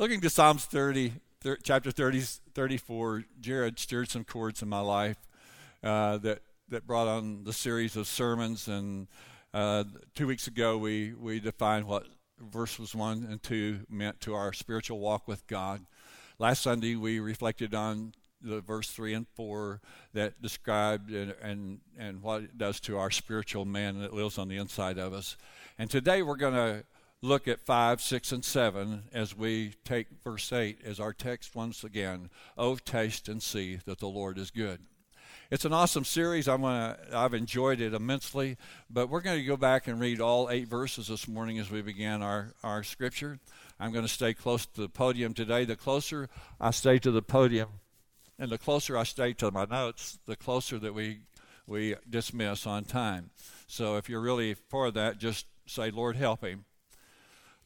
Looking to Psalms 30, thir- chapter 30, 34, Jared stirred some chords in my life uh, that, that brought on the series of sermons. And uh, two weeks ago, we, we defined what verses 1 and 2 meant to our spiritual walk with God. Last Sunday, we reflected on the verse 3 and 4 that described and, and, and what it does to our spiritual man that lives on the inside of us. And today we're going to look at 5, 6, and 7 as we take verse 8 as our text once again. Oh, taste and see that the Lord is good. It's an awesome series. I'm gonna, I've enjoyed it immensely, but we're going to go back and read all eight verses this morning as we begin our, our scripture. I'm going to stay close to the podium today. The closer I stay to the podium, and the closer I stay to my notes, the closer that we we dismiss on time. So if you're really for that, just say, Lord, help him.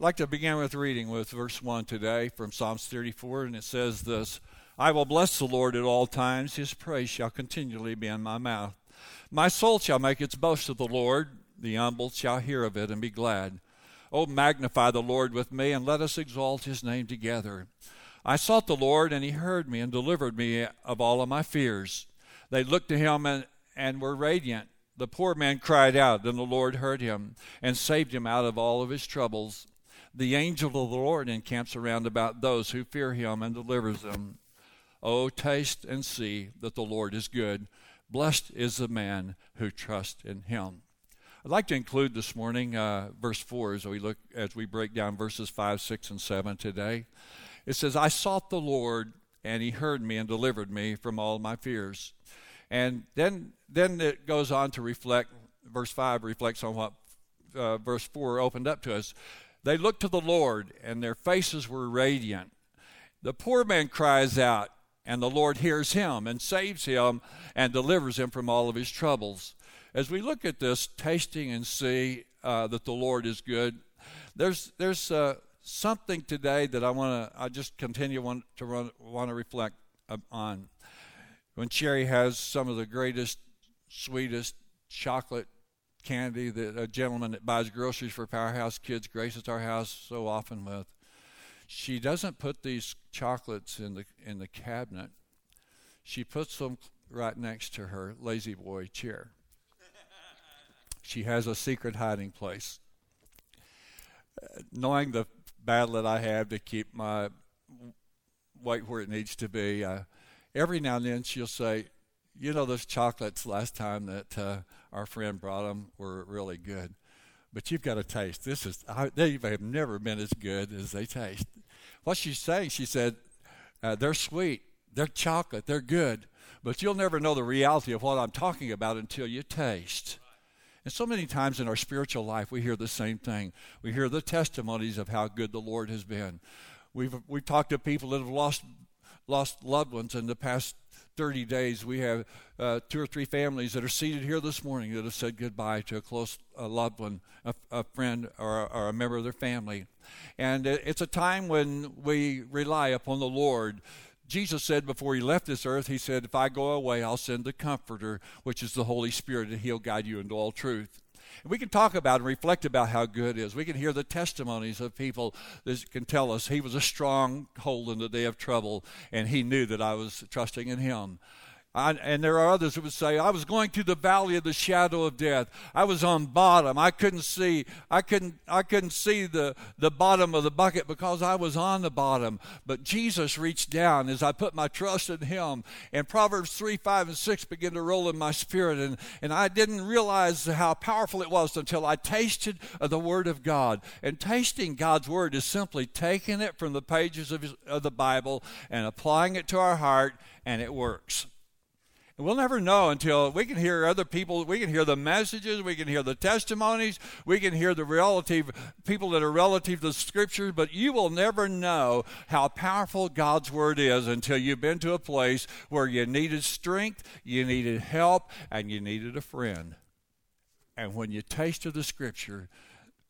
I'd like to begin with reading with verse 1 today from Psalms 34, and it says this I will bless the Lord at all times, his praise shall continually be in my mouth. My soul shall make its boast of the Lord, the humble shall hear of it and be glad. Oh, magnify the Lord with me, and let us exalt his name together. I sought the Lord, and he heard me and delivered me of all of my fears. They looked to him and, and were radiant. The poor man cried out, and the Lord heard him and saved him out of all of his troubles. The angel of the Lord encamps around about those who fear him and delivers them. Oh, taste and see that the Lord is good. Blessed is the man who trusts in him. I'd like to include this morning uh, verse 4 as we look as we break down verses 5, 6, and 7 today. It says, I sought the Lord, and he heard me and delivered me from all my fears. And then, then it goes on to reflect, verse 5 reflects on what uh, verse 4 opened up to us. They looked to the Lord, and their faces were radiant. The poor man cries out, and the Lord hears him and saves him and delivers him from all of his troubles. As we look at this, tasting and see uh, that the Lord is good, there's there's uh, something today that I want to I just continue want to run, want to reflect on. When Cherry has some of the greatest, sweetest chocolate candy that a gentleman that buys groceries for Powerhouse Kids graces our house so often with. She doesn't put these chocolates in the in the cabinet. She puts them right next to her La-Z-Boy chair. she has a secret hiding place. Uh, knowing the battle that I have to keep my weight where it needs to be, uh, every now and then she'll say, "You know, those chocolates last time that uh, our friend brought them were really good. But you've got to taste. This is I, they have never been as good as they taste. What she's saying, she said, uh, they're sweet, they're chocolate, they're good, but you'll never know the reality of what I'm talking about until you taste. And so many times in our spiritual life, we hear the same thing. We hear the testimonies of how good the Lord has been. We've we've talked to people that have lost lost loved ones in the past 30 days, we have uh, two or three families that are seated here this morning that have said goodbye to a close a loved one, a, a friend, or, or, a member of their family. And it's a time when we rely upon the Lord. Jesus said before he left this earth, he said, If I go away, I'll send the Comforter, which is the Holy Spirit, and he'll guide you into all truth. And we can talk about and reflect about how good is. We can hear the testimonies of people that can tell us he was a stronghold in the day of trouble, and he knew that I was trusting in him. I, and there are others who would say, I was going through the valley of the shadow of death. I was on bottom. I couldn't see. I couldn't. I couldn't see the, the bottom of the bucket because I was on the bottom. But Jesus reached down as I put my trust in Him. And Proverbs three, five, and six began to roll in my spirit, and and I didn't realize how powerful it was until I tasted of the Word of God. And tasting God's Word is simply taking it from the pages of, his, of the Bible and applying it to our heart, and it works. And we'll never know until we can hear other people, we can hear the messages, we can hear the testimonies, we can hear the relative people that are relative to the scriptures, but you will never know how powerful God's word is until you've been to a place where you needed strength, you needed help, and you needed a friend. And when you tasted the scripture,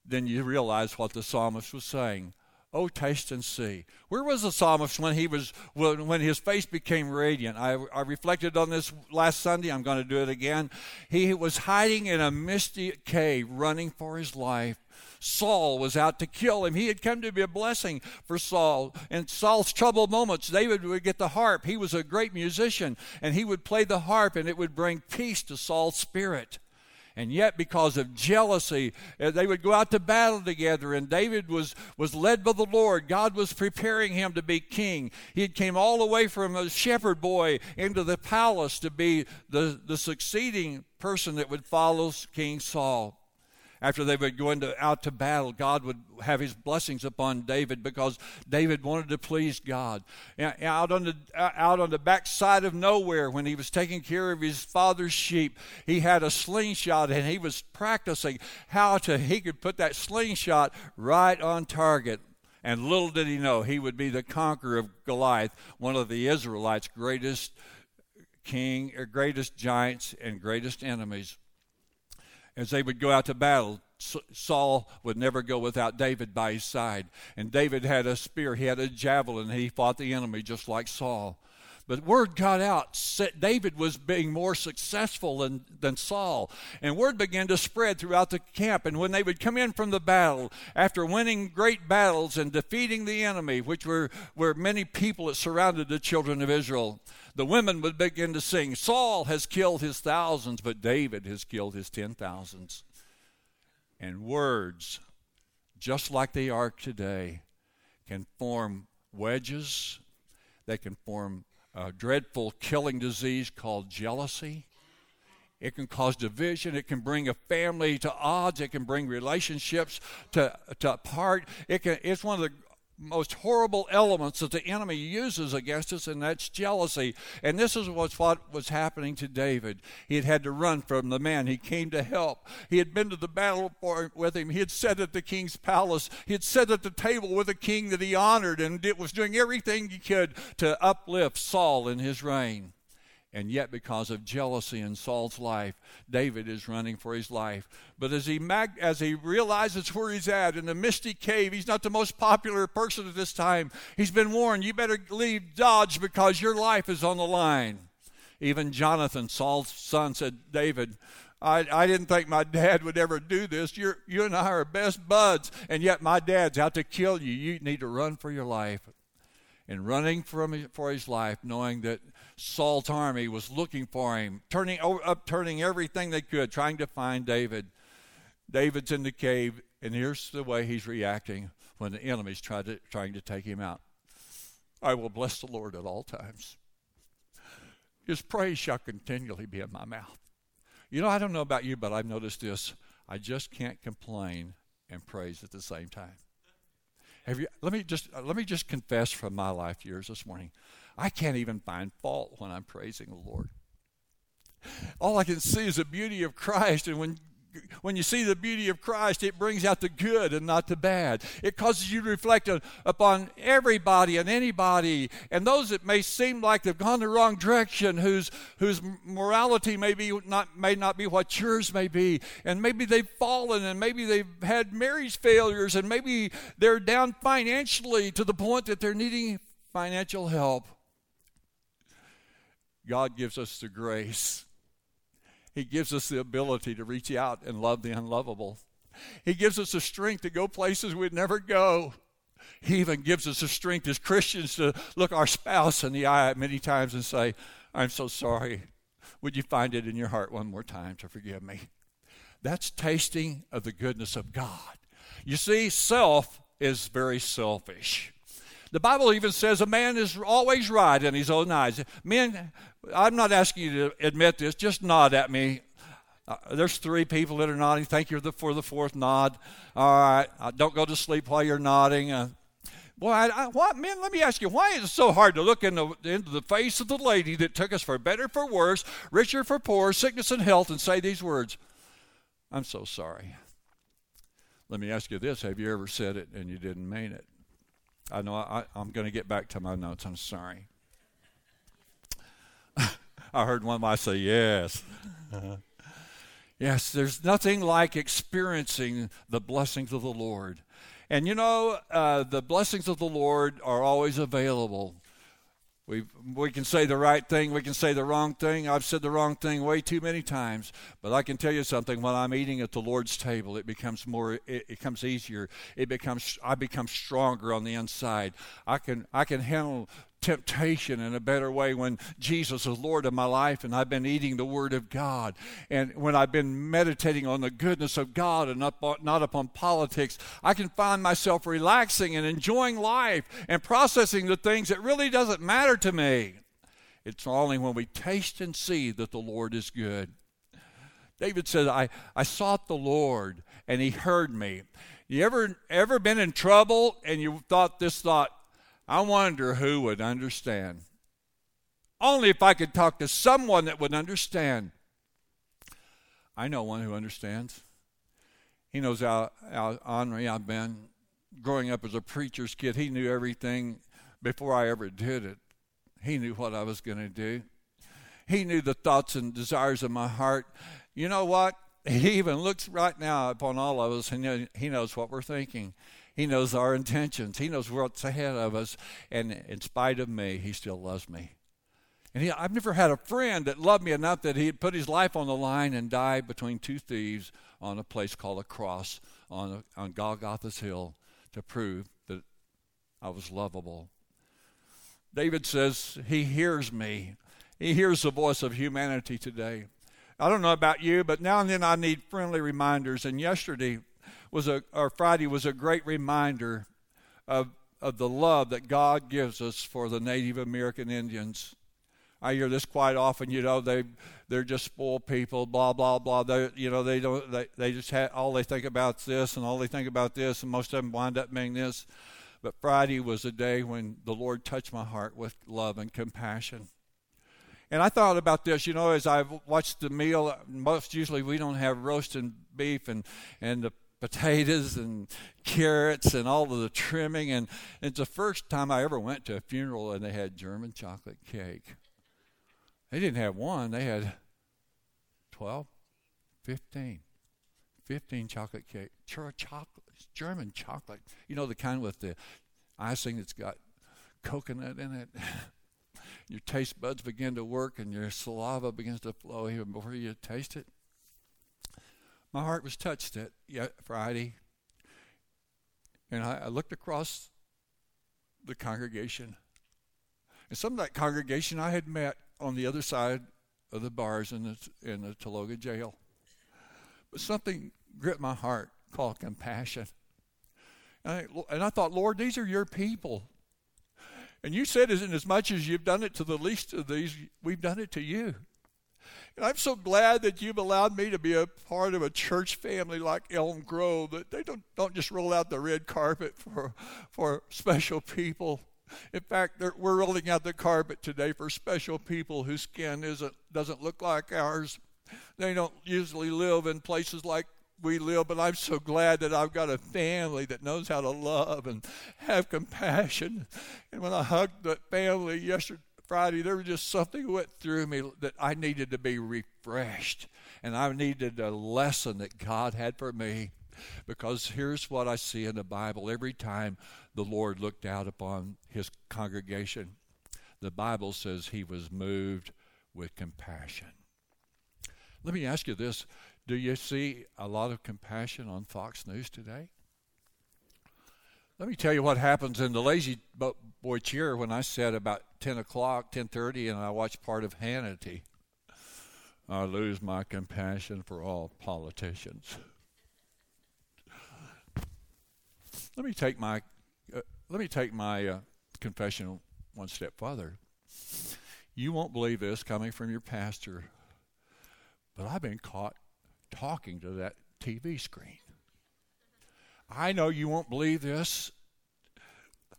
then you realize what the psalmist was saying. Oh, taste and see. Where was the psalmist when he was when his face became radiant? I, I reflected on this last Sunday. I'm going to do it again. He was hiding in a misty cave, running for his life. Saul was out to kill him. He had come to be a blessing for Saul. In Saul's troubled moments, David would get the harp. He was a great musician, and he would play the harp, and it would bring peace to Saul's spirit. And yet, because of jealousy, uh, they would go out to battle together. And David was, was led by the Lord. God was preparing him to be king. He had came all the way from a shepherd boy into the palace to be the, the succeeding person that would follow King Saul after they would go into, out to battle, God would have his blessings upon David because David wanted to please God. Out on the, uh, out on the backside of nowhere, when he was taking care of his father's sheep, he had a slingshot and he was practicing how to, he could put that slingshot right on target. And little did he know he would be the conqueror of Goliath, one of the Israelites' greatest king, or greatest giants, and greatest enemies as they would go out to battle, Saul would never go without David by his side. And David had a spear, he had a javelin, he fought the enemy just like Saul. But word got out. David was being more successful than, than Saul. And word began to spread throughout the camp. And when they would come in from the battle, after winning great battles and defeating the enemy, which were, were many people that surrounded the children of Israel, the women would begin to sing, Saul has killed his thousands, but David has killed his ten thousands. And words, just like they are today, can form wedges, they can form a dreadful killing disease called jealousy. It can cause division. It can bring a family to odds. It can bring relationships to, to apart. It can, it's one of the most horrible elements that the enemy uses against us, and that's jealousy. And this is what's what was happening to David. He had had to run from the man he came to help. He had been to the battle for, with him. He had sat at the king's palace. He had sat at the table with a king that he honored and it was doing everything he could to uplift Saul in his reign. And yet, because of jealousy in Saul's life, David is running for his life. But as he, mag- as he realizes where he's at in the misty cave, he's not the most popular person at this time. He's been warned, you better leave Dodge because your life is on the line. Even Jonathan, Saul's son, said, David, I, I didn't think my dad would ever do this. You're, you and I are best buds, and yet my dad's out to kill you. You need to run for your life. And running from, for his life, knowing that Saul's army was looking for him, turning upturning everything they could, trying to find David. David's in the cave, and here's the way he's reacting when the enemy's try to, trying to take him out. I will bless the Lord at all times. His praise shall continually be in my mouth. You know, I don't know about you, but I've noticed this. I just can't complain and praise at the same time. Have you, let me just let me just confess from my life years this morning. I can't even find fault when I'm praising the Lord. All I can see is the beauty of Christ, and when when you see the beauty of Christ, it brings out the good and not the bad. It causes you to reflect on, upon everybody and anybody, and those that may seem like they've gone the wrong direction, whose whose morality may be not may not be what yours may be, and maybe they've fallen, and maybe they've had marriage failures, and maybe they're down financially to the point that they're needing financial help. God gives us the grace. He gives us the ability to reach out and love the unlovable. He gives us the strength to go places we'd never go. He even gives us the strength as Christians to look our spouse in the eye many times and say, I'm so sorry. Would you find it in your heart one more time to forgive me? That's tasting of the goodness of God. You see, self is very selfish. The Bible even says a man is always right in his own eyes. Men, I'm not asking you to admit this, just nod at me. Uh, there's three people that are nodding. Thank you for the fourth nod. All right. Uh, don't go to sleep while you're nodding. Uh, boy, I, I, what, man, let me ask you, why is it so hard to look in the, into the face of the lady that took us for better, for worse, richer, for poor, sickness, and health, and say these words? I'm so sorry. Let me ask you this Have you ever said it and you didn't mean it? I know I, am going to get back to my notes. I'm sorry. I heard one of my say, yes. yes, there's nothing like experiencing the blessings of the Lord. And you know, uh, the blessings of the Lord are always available. We, we can say the right thing, we can say the wrong thing. I've said the wrong thing way too many times. But I can tell you something when I'm eating at the Lord's table, it becomes more, it, it becomes easier. It becomes, I become stronger on the inside. I can, I can handle temptation in a better way when Jesus is Lord of my life and I've been eating the Word of God. And when I've been meditating on the goodness of God and not, not upon politics, I can find myself relaxing and enjoying life and processing the things that really doesn't matter to me. It's only when we taste and see that the Lord is good. David said, I, I sought the Lord and he heard me. You ever ever been in trouble and you thought this thought, I wonder who would understand. Only if I could talk to someone that would understand. I know one who understands. He knows how, how ornery I've been. Growing up as a preacher's kid, he knew everything before I ever did it. He knew what I was going to do. He knew the thoughts and desires of my heart. You know what? He even looks right now upon all of us and he knows what we're thinking. He knows our intentions. He knows what's ahead of us. And in spite of me, He still loves me. And he, I've never had a friend that loved me enough that he'd put his life on the line and die between two thieves on a place called a cross on, on Golgotha's hill to prove that I was lovable. David says he hears me. He hears the voice of humanity today. I don't know about you, but now and then I need friendly reminders. And yesterday, was a, or Friday was a great reminder of, of the love that God gives us for the Native American Indians. I hear this quite often. You know, they they're just spoiled people. Blah blah blah. They you know they don't they they just have all they think about this and all they think about this, and most of them wind up being this. But Friday was a day when the Lord touched my heart with love and compassion. And I thought about this, you know, as I watched the meal. Most usually we don't have roast and beef and and the potatoes and carrots and all of the trimming. And it's the first time I ever went to a funeral and they had German chocolate cake. They didn't have one, they had 12, 15. 15 chocolate cake. Chocolate, German chocolate. You know, the kind with the icing that's got coconut in it. your taste buds begin to work and your saliva begins to flow even before you taste it my heart was touched that Friday. And I, I looked across the congregation. And some of that congregation I had met on the other side of the bars in the, in the Tologa jail. But something gripped my heart called compassion. And I, and I thought, Lord, these are your people. And you said, as, as much as you've done it to the least of these, we've done it to you. And I'm so glad that you've allowed me to be a part of a church family like Elm Grove, that they don't, don't just roll out the red carpet for, for special people. In fact, we're rolling out the carpet today for special people whose skin isn't, doesn't look like ours. They don't usually live in places like we live, but I'm so glad that I've got a family that knows how to love and have compassion. And when I hugged that family yesterday, Friday, there was just something went through me that I needed to be refreshed. And I needed a lesson that God had for me. Because here's what I see in the Bible every time the Lord looked out upon his congregation, the Bible says he was moved with compassion. Let me ask you this do you see a lot of compassion on Fox News today? Let me tell you what happens in the lazy boy cheer when I said about 10 o'clock, 10.30, and I watch part of Hannity. I lose my compassion for all politicians. Let me take my, uh, let me take my uh, confession one step further. You won't believe this coming from your pastor, but I've been caught talking to that TV screen. I know you won't believe this.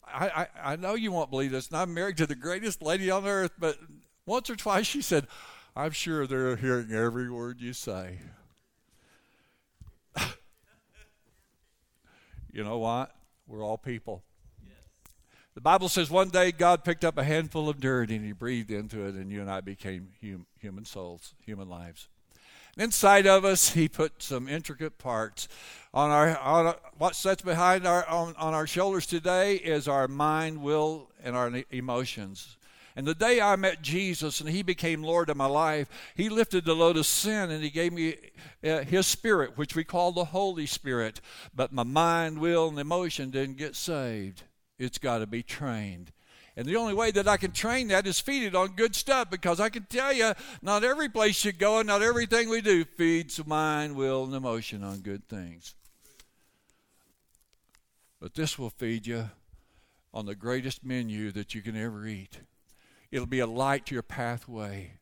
I, I, I know you won't believe this. And I'm married to the greatest lady on earth, but once or twice she said, I'm sure they're hearing every word you say. you know what? We're all people. The Bible says one day God picked up a handful of dirt and he breathed into it, and you and I became hum, human souls, human lives. Inside of us, He put some intricate parts. On our, on what sits behind our on, on our shoulders today is our mind, will, and our emotions. And the day I met Jesus and He became Lord of my life, He lifted the load of sin and He gave me uh, His Spirit, which we call the Holy Spirit. But my mind, will, and emotion didn't get saved. It's got to be trained. And the only way that I can train that is feed it on good stuff because I can tell you, not every place you go and not everything we do feeds mind, will, and emotion on good things. But this will feed you on the greatest menu that you can ever eat. It'll be a light to your pathway.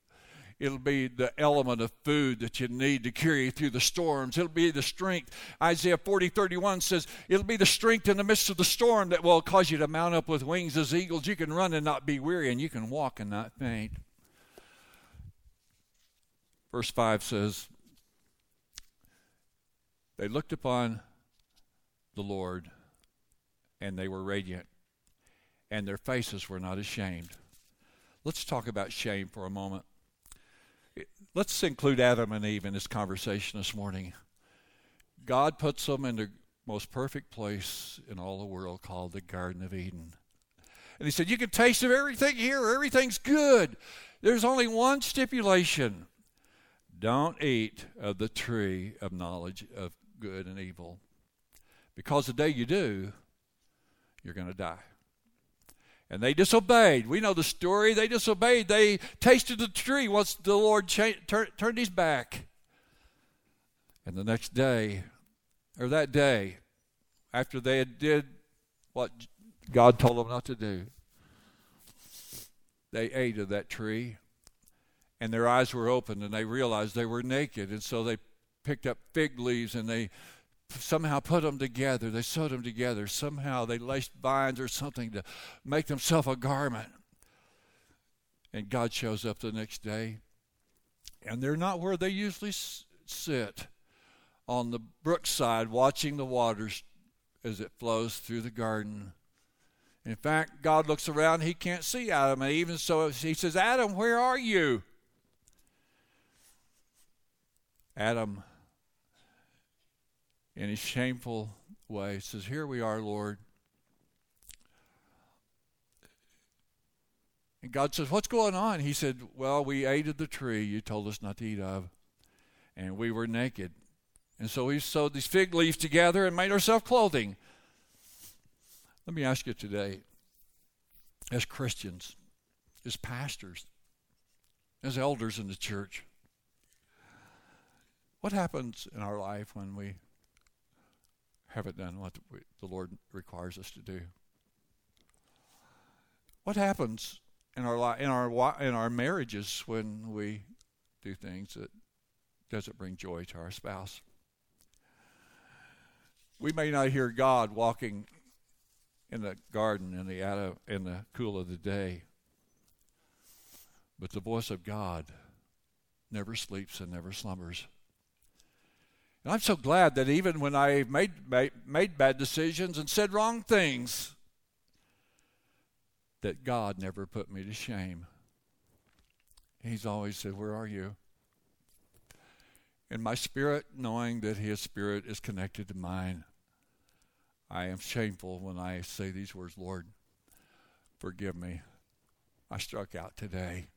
It'll be the element of food that you need to carry through the storms. It'll be the strength. Isaiah 40, 31 says, It'll be the strength in the midst of the storm that will cause you to mount up with wings as eagles. You can run and not be weary, and you can walk and not faint. Verse 5 says, They looked upon the Lord, and they were radiant, and their faces were not ashamed. Let's talk about shame for a moment. Let's include Adam and Eve in this conversation this morning. God puts them in the most perfect place in all the world called the Garden of Eden. And he said, You can taste of everything here, everything's good. There's only one stipulation don't eat of the tree of knowledge of good and evil. Because the day you do, you're going to die. And they disobeyed. We know the story. They disobeyed. They tasted the tree once the Lord cha- tur- turned his back. And the next day, or that day, after they had did what God told them not to do, they ate of that tree. And their eyes were opened and they realized they were naked. And so they picked up fig leaves and they somehow put them together. They sewed them together. Somehow they laced vines or something to make themselves a garment. And God shows up the next day. And they're not where they usually s- sit on the brookside watching the waters as it flows through the garden. In fact, God looks around, he can't see Adam, and even so he says, Adam, where are you? Adam in a shameful way says, Here we are, Lord. And God says, What's going on? He said, Well, we ate of the tree you told us not to eat of, and we were naked. And so we sewed these fig leaves together and made ourselves clothing. Let me ask you today, as Christians, as pastors, as elders in the church, what happens in our life when we haven't done what the Lord requires us to do. What happens in our li- in our in our marriages when we do things that doesn't bring joy to our spouse? We may not hear God walking in the garden in the in the cool of the day, but the voice of God never sleeps and never slumbers. And I'm so glad that even when I made, made, made bad decisions and said wrong things, that God never put me to shame. He's always said, Where are you? In my spirit, knowing that His spirit is connected to mine, I am shameful when I say these words, Lord, forgive me. I struck out today.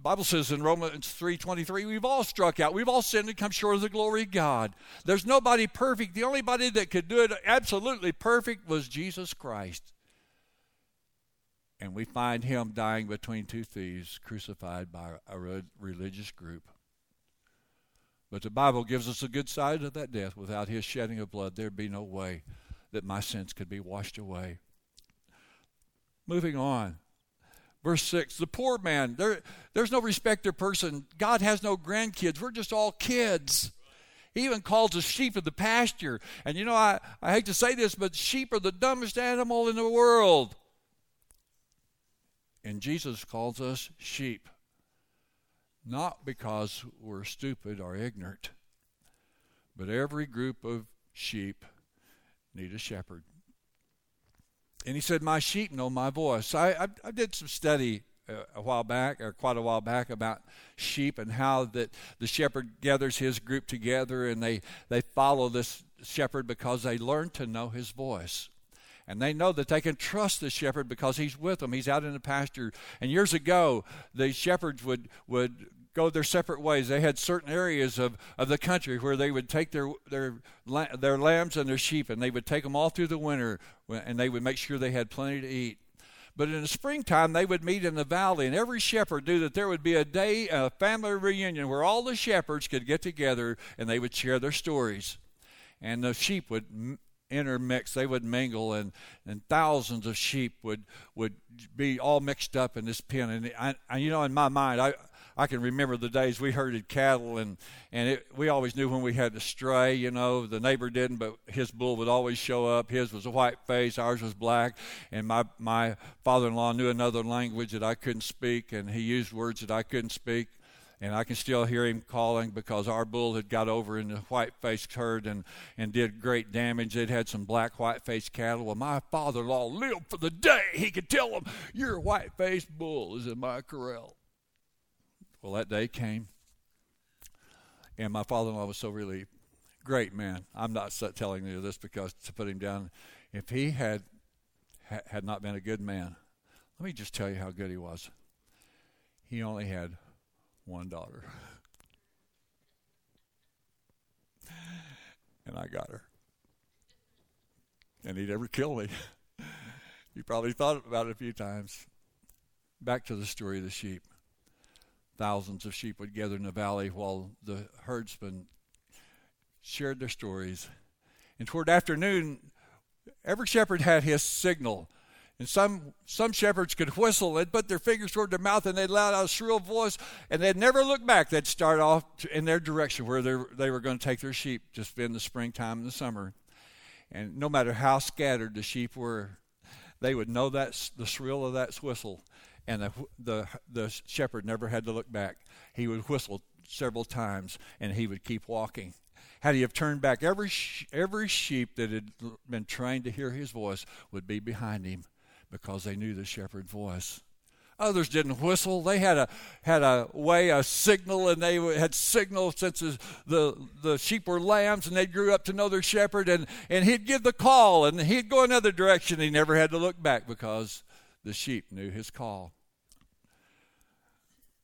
The Bible says in Romans 3:23, we've all struck out. We've all sinned and come short of the glory of God. There's nobody perfect. The only body that could do it absolutely perfect was Jesus Christ. And we find him dying between two thieves, crucified by a religious group. But the Bible gives us a good side of that death. Without his shedding of blood, there'd be no way that my sins could be washed away. Moving on. Verse 6 The poor man, there, there's no respecter person. God has no grandkids. We're just all kids. He even calls us sheep of the pasture. And you know, I, I hate to say this, but sheep are the dumbest animal in the world. And Jesus calls us sheep. Not because we're stupid or ignorant, but every group of sheep need a shepherd. And he said, My sheep know my voice. I, I, I did some study uh, a while back, or quite a while back, about sheep and how that the shepherd gathers his group together and they, they follow this shepherd because they learn to know his voice. And they know that they can trust the shepherd because he's with them. He's out in the pasture. And years ago, the shepherds would, would go their separate ways. They had certain areas of, of the country where they would take their, their, their lambs and their sheep and they would take them all through the winter and they would make sure they had plenty to eat. But in the springtime, they would meet in the valley, and every shepherd knew that there would be a day, a family reunion where all the shepherds could get together and they would share their stories. And the sheep would intermix, they would mingle, and, and thousands of sheep would, would be all mixed up in this pen. And I, I, you know, in my mind, I, I can remember the days we herded cattle, and and it, we always knew when we had to stray. You know, the neighbor didn't, but his bull would always show up. His was a white face, ours was black, and my my father-in-law knew another language that I couldn't speak, and he used words that I couldn't speak. And I can still hear him calling because our bull had got over in the white faced herd and, and did great damage. They'd had some black white faced cattle. Well, my father in law lived for the day he could tell them, Your white faced bull is in my corral. Well, that day came, and my father in law was so relieved. Great man. I'm not telling you this because to put him down. If he had had not been a good man, let me just tell you how good he was. He only had one daughter. and I got her. And he never killed me. he probably thought about it a few times. Back to the story of the sheep. Thousands of sheep would gather in the valley while the herdsmen shared their stories. And toward afternoon, every shepherd had his signal. And some some shepherds could whistle. They'd put their fingers toward their mouth and they'd let out a shrill voice, and they'd never look back. They'd start off in their direction where they were going to take their sheep to spend the springtime and the summer. And no matter how scattered the sheep were, they would know that the shrill of that whistle, and the, the, the shepherd never had to look back. He would whistle several times and he would keep walking. Had he have turned back, every, sh- every sheep that had been trained to hear his voice would be behind him because they knew the shepherd's voice. Others didn't whistle. They had a had a way, a signal, and they had signal since the the sheep were lambs, and they grew up to know their shepherd. And and he'd give the call, and he'd go another direction. He never had to look back because the sheep knew his call.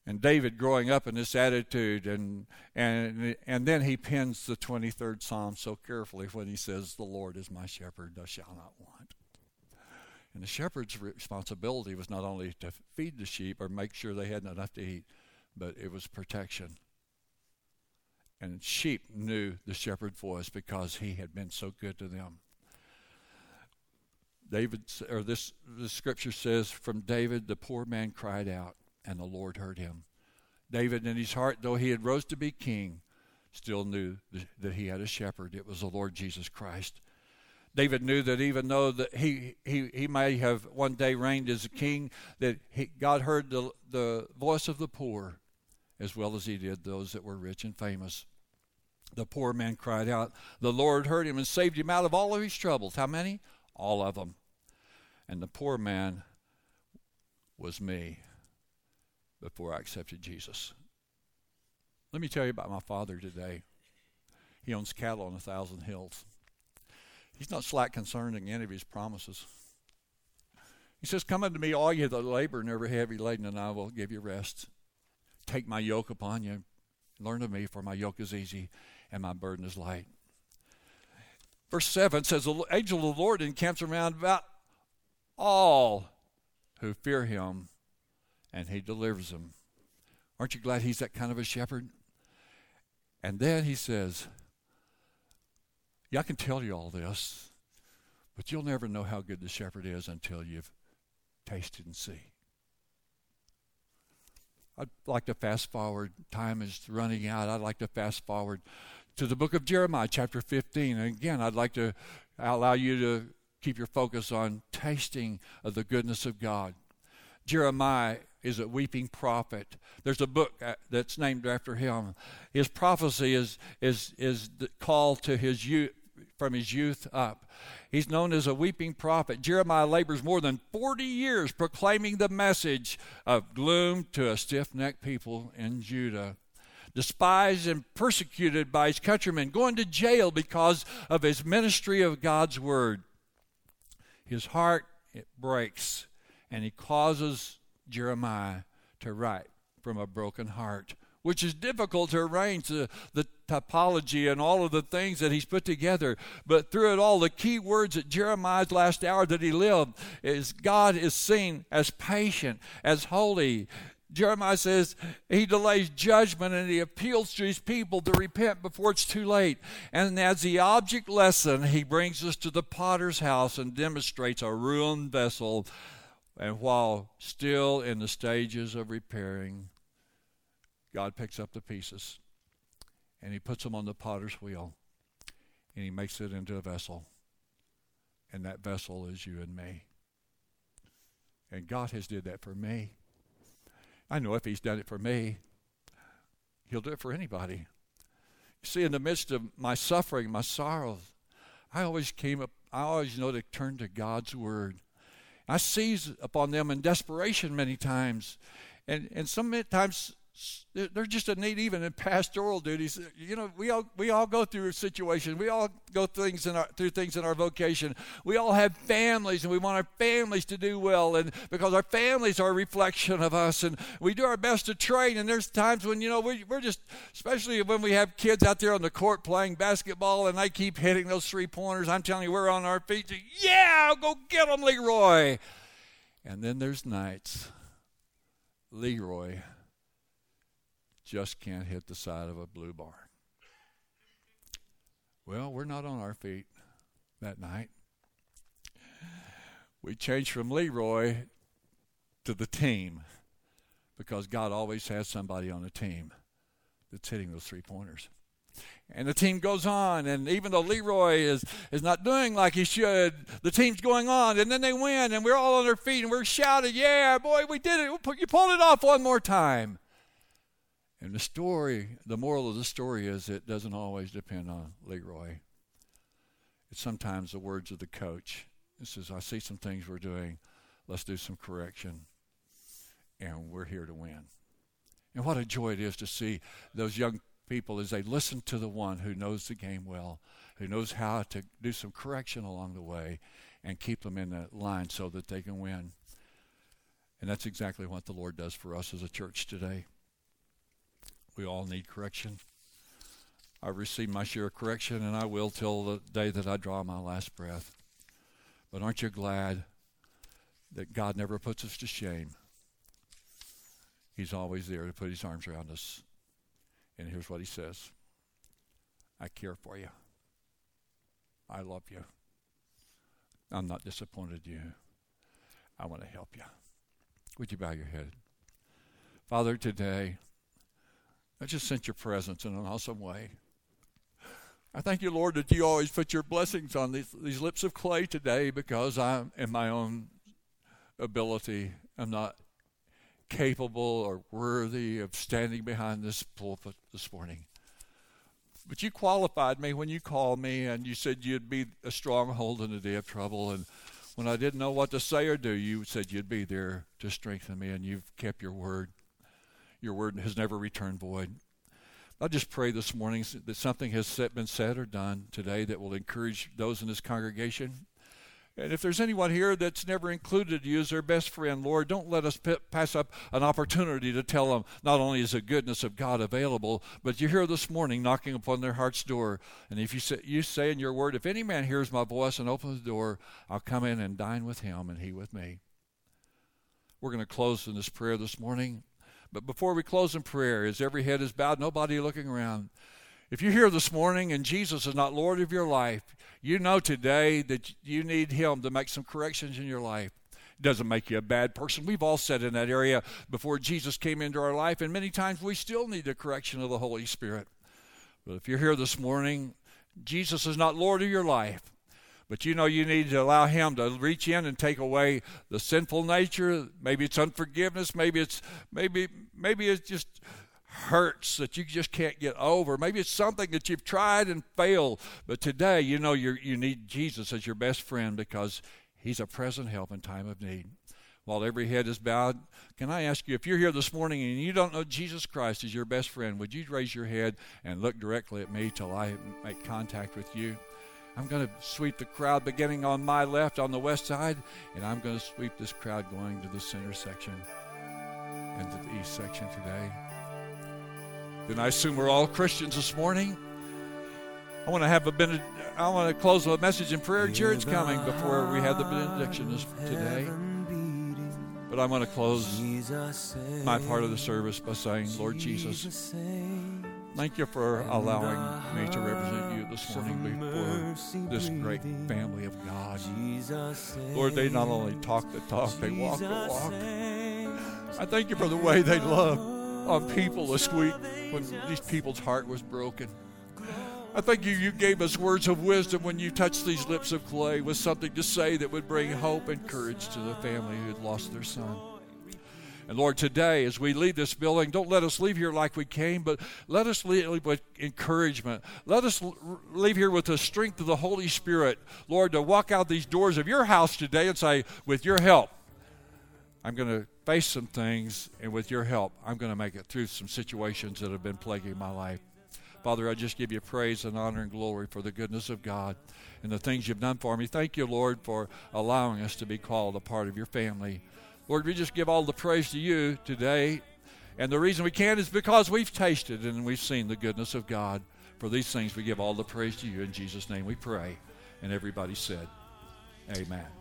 And David growing up in this attitude, and, and, and then he pens the 23rd Psalm so carefully when he says, The Lord is my shepherd, I shall not want. And the shepherd's responsibility was not only to feed the sheep or make sure they had enough to eat, but it was protection. And sheep knew the shepherd's voice because he had been so good to them. David, or this, the scripture says, from David the poor man cried out, and the Lord heard him. David, in his heart, though he had rose to be king, still knew that he had a shepherd. It was the Lord Jesus Christ. David knew that even though that he, he, he may have one day reigned as a king, that he, God heard the, the voice of the poor as well as he did those that were rich and famous. The poor man cried out. The Lord heard him and saved him out of all of his troubles. How many? All of them. And the poor man was me before I accepted Jesus. Let me tell you about my father today. He owns cattle on a thousand hills. He's not slack concerning any of his promises. He says, Come unto me, all you that labor and are heavy laden, and I will give you rest. Take my yoke upon you. Learn of me, for my yoke is easy and my burden is light. Verse 7 says, The angel of the Lord encamps around about all who fear him, and he delivers them. Aren't you glad he's that kind of a shepherd? And then he says, Yeah, I can tell you all this, but you'll never know how good the shepherd is until you've tasted and see. I'd like to fast forward. Time is running out. I'd like to fast forward to the book of Jeremiah, chapter 15. And again, I'd like to allow you to keep your focus on tasting of the goodness of God. Jeremiah is a weeping prophet. There's a book uh, that's named after him. His prophecy is is is the call to his youth from his youth up. He's known as a weeping prophet. Jeremiah labors more than 40 years proclaiming the message of gloom to a stiff necked people in Judah. Despised and persecuted by his countrymen, going to jail because of his ministry of God's word. His heart it breaks, and he causes Jeremiah to write from a broken heart which is difficult to arrange the, the typology and all of the things that he's put together. But through it all, the key words at Jeremiah's last hour that he lived is God is seen as patient, as holy. Jeremiah says he delays judgment and he appeals to his people to repent before it's too late. And as the object lesson, he brings us to the potter's house and demonstrates a ruined vessel. And while still in the stages of repairing, God picks up the pieces and he puts them on the potter's wheel and he makes it into a vessel. And that vessel is you and me. And God has did that for me. I know if he's done it for me, he'll do it for anybody. See, in the midst of my suffering, my sorrow, I always came up, I always know to turn to God's word. I seize upon them in desperation many times. And, and sometimes they're just a need even in pastoral duties. You know we all we all go through situations. We all go things in our, through things in our vocation. We all have families and we want our families to do well and because our families are a reflection of us and we do our best to train. And there's times when you know we, we're just especially when we have kids out there on the court playing basketball and they keep hitting those three pointers. I'm telling you we're on our feet to, yeah go get them leroy. And then there's nights leroy just can't hit the side of a blue barn. Well, we're not on our feet that night. We changed from Leroy to the team because God always has somebody on the team that's hitting those three pointers. And the team goes on, and even though Leroy is, is not doing like he should, the team's going on, and then they win, and we're all on our feet, and we're shouting, Yeah, boy, we did it. You pulled it off one more time. And the story, the moral of the story is it doesn't always depend on Leroy. It's sometimes the words of the coach. It says, I see some things we're doing. Let's do some correction. And we're here to win. And what a joy it is to see those young people as they listen to the one who knows the game well, who knows how to do some correction along the way and keep them in the line so that they can win. And that's exactly what the Lord does for us as a church today. We all need correction. I received my share of correction, and I will till the day that I draw my last breath. But aren't you glad that God never puts us to shame? He's always there to put his arms around us. And here's what he says I care for you. I love you. I'm not disappointed in you. I want to help you. Would you bow your head? Father, today, I just sent your presence in an awesome way. I thank you, Lord, that you always put your blessings on these, these lips of clay today because I, in my own ability, am not capable or worthy of standing behind this pulpit this morning. But you qualified me when you called me and you said you'd be a stronghold in the day of trouble. And when I didn't know what to say or do, you said you'd be there to strengthen me, and you've kept your word. Your word has never returned void. I just pray this morning that something has been said or done today that will encourage those in this congregation. And if there's anyone here that's never included you as their best friend, Lord, don't let us p- pass up an opportunity to tell them not only is the goodness of God available, but you're here this morning knocking upon their heart's door. And if you say, you say in your word, if any man hears my voice and opens the door, I'll come in and dine with him and he with me. We're going to close in this prayer this morning. But before we close in prayer, as every head is bowed, nobody looking around. If you're here this morning and Jesus is not Lord of your life, you know today that you need Him to make some corrections in your life. It doesn't make you a bad person. We've all said in that area before Jesus came into our life, and many times we still need the correction of the Holy Spirit. But if you're here this morning, Jesus is not Lord of your life. But you know, you need to allow Him to reach in and take away the sinful nature. Maybe it's unforgiveness. Maybe it's maybe maybe it's just hurts that you just can't get over. Maybe it's something that you've tried and failed, but today you know you you need Jesus as your best friend because He's a present help in time of need. While every head is bowed, can I ask you, if you're here this morning and you don't know Jesus Christ as your best friend, would you raise your head and look directly at me till I make contact with you? I'm going to sweep the crowd beginning on my left on the west side, and I'm going to sweep this crowd going to the center section and to the east section today. Then I assume we're all Christians this morning. I want to have a bened- I want to close with a message in prayer. Jared's coming before we have the benediction today. But I'm going to close my part of the service by saying, Lord Jesus, thank you for allowing me to represent you this morning before this great family of God. Lord, they not only talk the talk, they walk the walk. I thank you for the way they love on people this week when these people's heart was broken. I thank you, you gave us words of wisdom when you touched these lips of clay with something to say that would bring hope and courage to the family who had lost their son. And Lord, today, as we leave this building, don't let us leave here like we came, but let us leave with encouragement. Let us leave here with the strength of the Holy Spirit, Lord, to walk out these doors of your house today and say, with your help, I'm going to face some things, and with your help, I'm going to make it through some situations that have been plaguing my life. Father, I just give you praise and honor and glory for the goodness of God and the things you've done for me. Thank you, Lord, for allowing us to be called a part of your family. Lord, we just give all the praise to you today. And the reason we can is because we've tasted and we've seen the goodness of God. For these things, we give all the praise to you. In Jesus' name we pray. And everybody said, Amen.